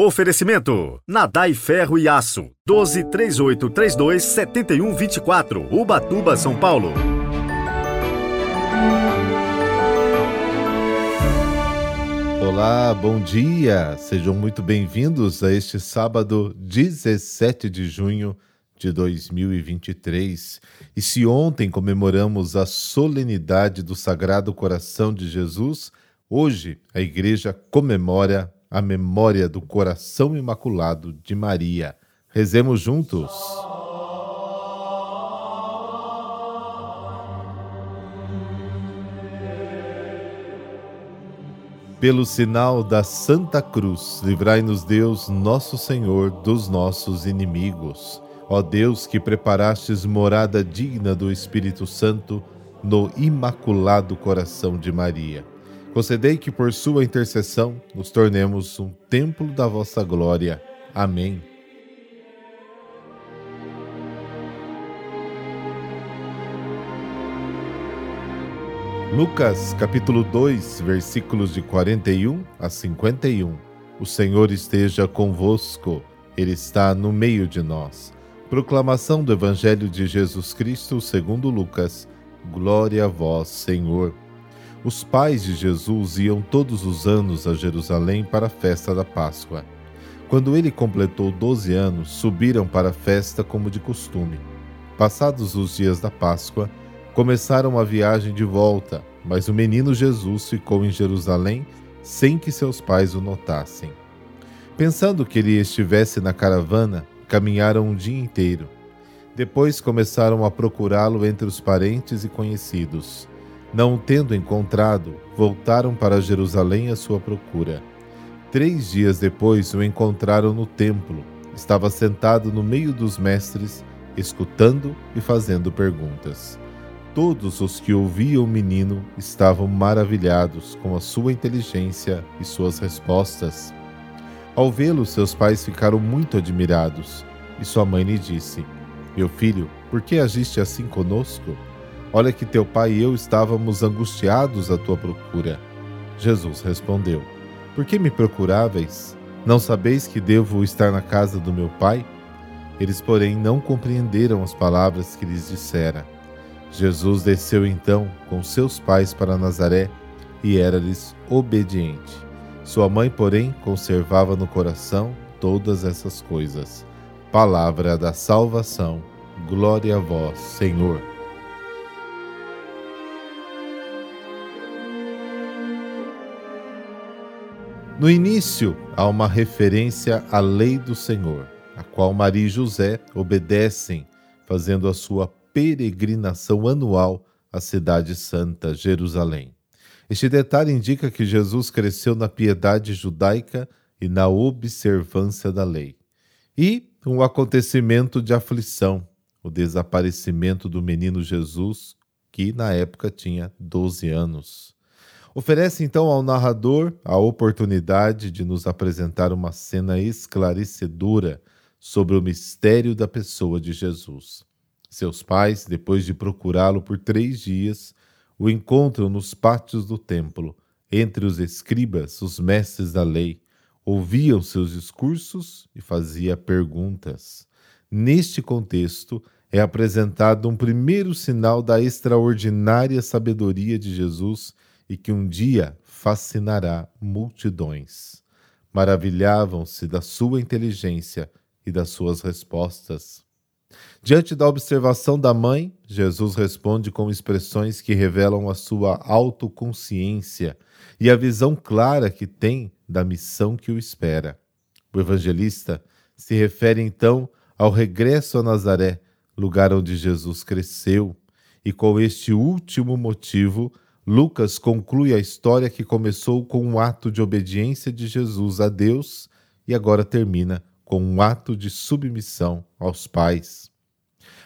Oferecimento: Nadai Ferro e Aço. 12 3832 7124. Ubatuba, São Paulo. Olá, bom dia! Sejam muito bem-vindos a este sábado 17 de junho de 2023. E se ontem comemoramos a solenidade do Sagrado Coração de Jesus, hoje a Igreja comemora a memória do Coração Imaculado de Maria. Rezemos juntos. Pelo sinal da Santa Cruz, livrai-nos Deus, nosso Senhor, dos nossos inimigos. Ó Deus, que preparastes morada digna do Espírito Santo no Imaculado Coração de Maria. Concedei que por sua intercessão nos tornemos um templo da vossa glória. Amém. Lucas capítulo 2, versículos de 41 a 51. O Senhor esteja convosco, Ele está no meio de nós. Proclamação do Evangelho de Jesus Cristo segundo Lucas. Glória a vós, Senhor. Os pais de Jesus iam todos os anos a Jerusalém para a festa da Páscoa. Quando ele completou 12 anos, subiram para a festa como de costume. Passados os dias da Páscoa, começaram a viagem de volta, mas o menino Jesus ficou em Jerusalém sem que seus pais o notassem. Pensando que ele estivesse na caravana, caminharam um dia inteiro. Depois começaram a procurá-lo entre os parentes e conhecidos. Não o tendo encontrado, voltaram para Jerusalém à sua procura. Três dias depois o encontraram no templo. Estava sentado no meio dos mestres, escutando e fazendo perguntas. Todos os que ouviam o menino estavam maravilhados com a sua inteligência e suas respostas. Ao vê-lo, seus pais ficaram muito admirados, e sua mãe lhe disse: Meu filho, por que agiste assim conosco? Olha que teu pai e eu estávamos angustiados à tua procura. Jesus respondeu: Por que me procuráveis? Não sabeis que devo estar na casa do meu pai? Eles, porém, não compreenderam as palavras que lhes dissera. Jesus desceu então com seus pais para Nazaré e era-lhes obediente. Sua mãe, porém, conservava no coração todas essas coisas. Palavra da salvação. Glória a vós, Senhor. No início, há uma referência à lei do Senhor, a qual Maria e José obedecem, fazendo a sua peregrinação anual à Cidade Santa, Jerusalém. Este detalhe indica que Jesus cresceu na piedade judaica e na observância da lei. E um acontecimento de aflição, o desaparecimento do menino Jesus, que na época tinha 12 anos. Oferece então ao narrador a oportunidade de nos apresentar uma cena esclarecedora sobre o mistério da pessoa de Jesus. Seus pais, depois de procurá-lo por três dias, o encontram nos pátios do templo, entre os escribas, os mestres da lei, ouviam seus discursos e fazia perguntas. Neste contexto, é apresentado um primeiro sinal da extraordinária sabedoria de Jesus e que um dia fascinará multidões. Maravilhavam-se da sua inteligência e das suas respostas. Diante da observação da mãe, Jesus responde com expressões que revelam a sua autoconsciência e a visão clara que tem da missão que o espera. O evangelista se refere então ao regresso a Nazaré, lugar onde Jesus cresceu, e com este último motivo, Lucas conclui a história que começou com um ato de obediência de Jesus a Deus e agora termina com um ato de submissão aos pais.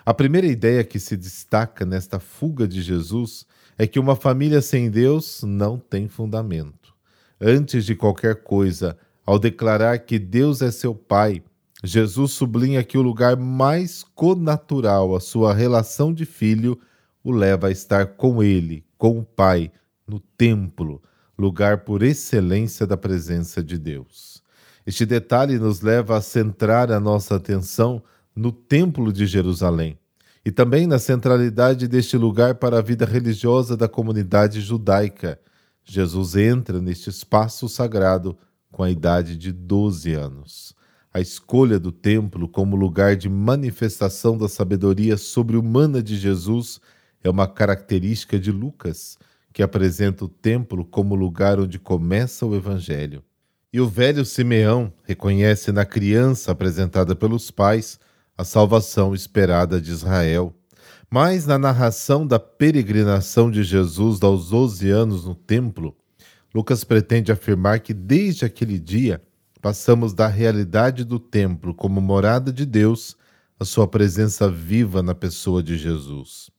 A primeira ideia que se destaca nesta fuga de Jesus é que uma família sem Deus não tem fundamento. Antes de qualquer coisa, ao declarar que Deus é seu Pai, Jesus sublinha que o lugar mais connatural à sua relação de filho o leva a estar com ele, com o Pai, no templo, lugar por excelência da presença de Deus. Este detalhe nos leva a centrar a nossa atenção no Templo de Jerusalém e também na centralidade deste lugar para a vida religiosa da comunidade judaica. Jesus entra neste espaço sagrado com a idade de 12 anos. A escolha do templo como lugar de manifestação da sabedoria sobre-humana de Jesus é uma característica de Lucas, que apresenta o templo como lugar onde começa o evangelho. E o velho Simeão reconhece na criança apresentada pelos pais a salvação esperada de Israel. Mas na narração da peregrinação de Jesus aos 12 anos no templo, Lucas pretende afirmar que desde aquele dia passamos da realidade do templo como morada de Deus à sua presença viva na pessoa de Jesus.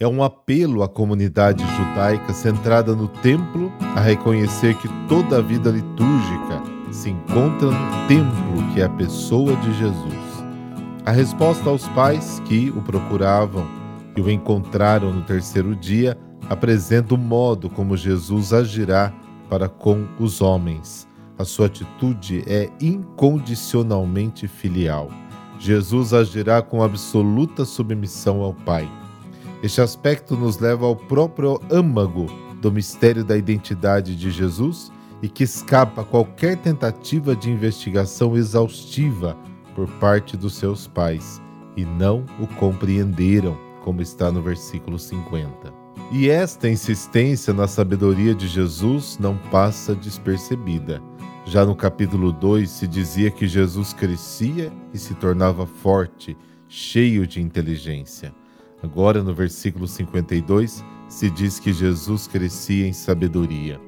É um apelo à comunidade judaica centrada no templo a reconhecer que toda a vida litúrgica se encontra no templo que é a pessoa de Jesus. A resposta aos pais que o procuravam e o encontraram no terceiro dia apresenta o modo como Jesus agirá para com os homens. A sua atitude é incondicionalmente filial. Jesus agirá com absoluta submissão ao Pai. Este aspecto nos leva ao próprio âmago do mistério da identidade de Jesus e que escapa a qualquer tentativa de investigação exaustiva por parte dos seus pais e não o compreenderam, como está no versículo 50. E esta insistência na sabedoria de Jesus não passa despercebida. Já no capítulo 2 se dizia que Jesus crescia e se tornava forte, cheio de inteligência. Agora, no versículo 52, se diz que Jesus crescia em sabedoria.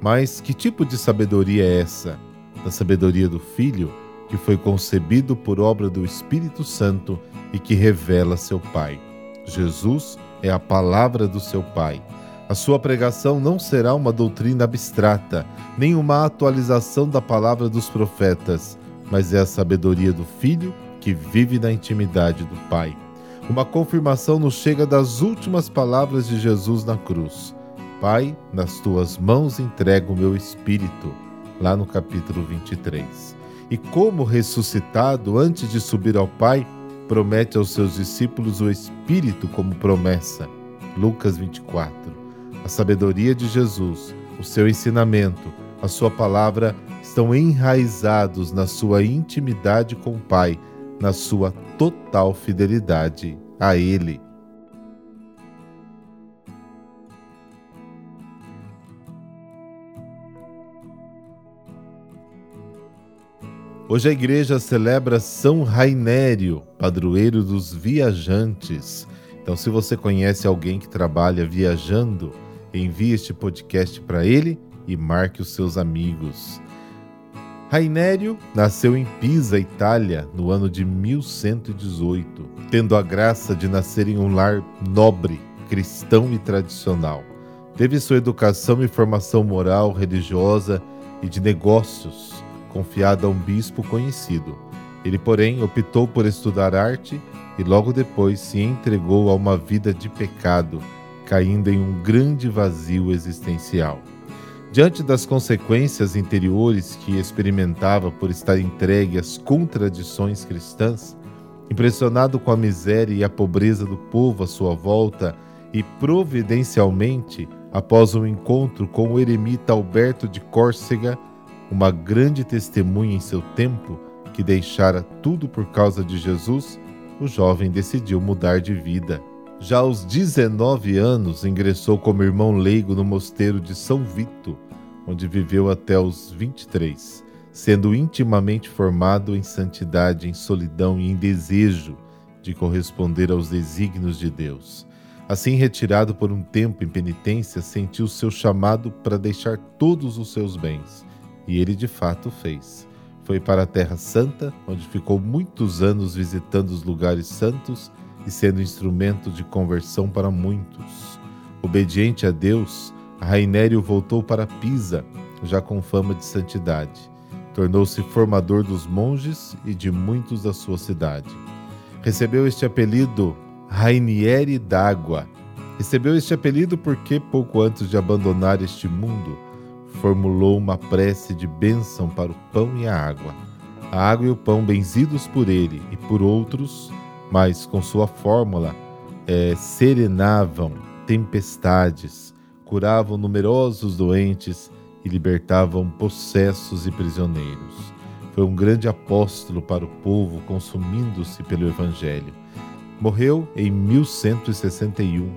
Mas que tipo de sabedoria é essa? A sabedoria do Filho que foi concebido por obra do Espírito Santo e que revela seu Pai. Jesus é a palavra do seu Pai. A sua pregação não será uma doutrina abstrata, nem uma atualização da palavra dos profetas, mas é a sabedoria do Filho que vive na intimidade do Pai. Uma confirmação nos chega das últimas palavras de Jesus na cruz. Pai, nas tuas mãos entrego o meu espírito, lá no capítulo 23 e, como ressuscitado antes de subir ao Pai, promete aos seus discípulos o Espírito como promessa. Lucas 24. A sabedoria de Jesus, o seu ensinamento, a sua palavra estão enraizados na sua intimidade com o Pai, na sua total fidelidade a Ele. Hoje a igreja celebra São Rainério, padroeiro dos viajantes. Então, se você conhece alguém que trabalha viajando, envie este podcast para ele e marque os seus amigos. Rainério nasceu em Pisa, Itália, no ano de 1118, tendo a graça de nascer em um lar nobre, cristão e tradicional. Teve sua educação e formação moral, religiosa e de negócios confiada a um bispo conhecido. Ele, porém, optou por estudar arte e logo depois se entregou a uma vida de pecado, caindo em um grande vazio existencial. Diante das consequências interiores que experimentava por estar entregue às contradições cristãs, impressionado com a miséria e a pobreza do povo à sua volta e providencialmente, após um encontro com o eremita Alberto de Córcega, uma grande testemunha em seu tempo que deixara tudo por causa de Jesus, o jovem decidiu mudar de vida. Já aos 19 anos, ingressou como irmão leigo no mosteiro de São Vito, onde viveu até os 23, sendo intimamente formado em santidade, em solidão e em desejo de corresponder aos desígnios de Deus. Assim, retirado por um tempo em penitência, sentiu seu chamado para deixar todos os seus bens e ele de fato fez. Foi para a Terra Santa, onde ficou muitos anos visitando os lugares santos e sendo instrumento de conversão para muitos. Obediente a Deus, Rainério voltou para Pisa, já com fama de santidade. Tornou-se formador dos monges e de muitos da sua cidade. Recebeu este apelido Rainieri d'Água. Recebeu este apelido porque, pouco antes de abandonar este mundo, formulou uma prece de bênção para o pão e a água. A água e o pão benzidos por ele e por outros, mas com sua fórmula é, serenavam tempestades, curavam numerosos doentes e libertavam possessos e prisioneiros. Foi um grande apóstolo para o povo, consumindo-se pelo Evangelho. Morreu em 1161.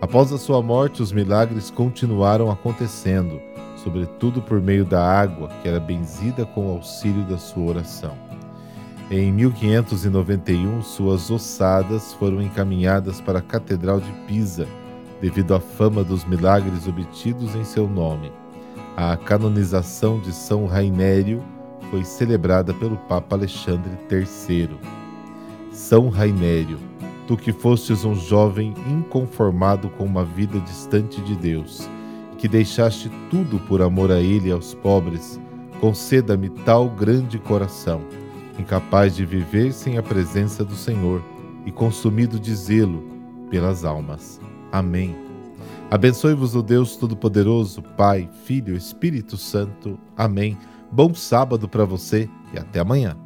Após a sua morte, os milagres continuaram acontecendo, sobretudo por meio da água, que era benzida com o auxílio da sua oração. Em 1591, suas ossadas foram encaminhadas para a Catedral de Pisa, devido à fama dos milagres obtidos em seu nome. A canonização de São Rainério foi celebrada pelo Papa Alexandre III. São Rainério, tu que fostes um jovem inconformado com uma vida distante de Deus, que deixaste tudo por amor a Ele e aos pobres, conceda-me tal grande coração, incapaz de viver sem a presença do Senhor e consumido de zelo pelas almas. Amém. Abençoe-vos o Deus Todo-Poderoso, Pai, Filho Espírito Santo. Amém. Bom sábado para você e até amanhã.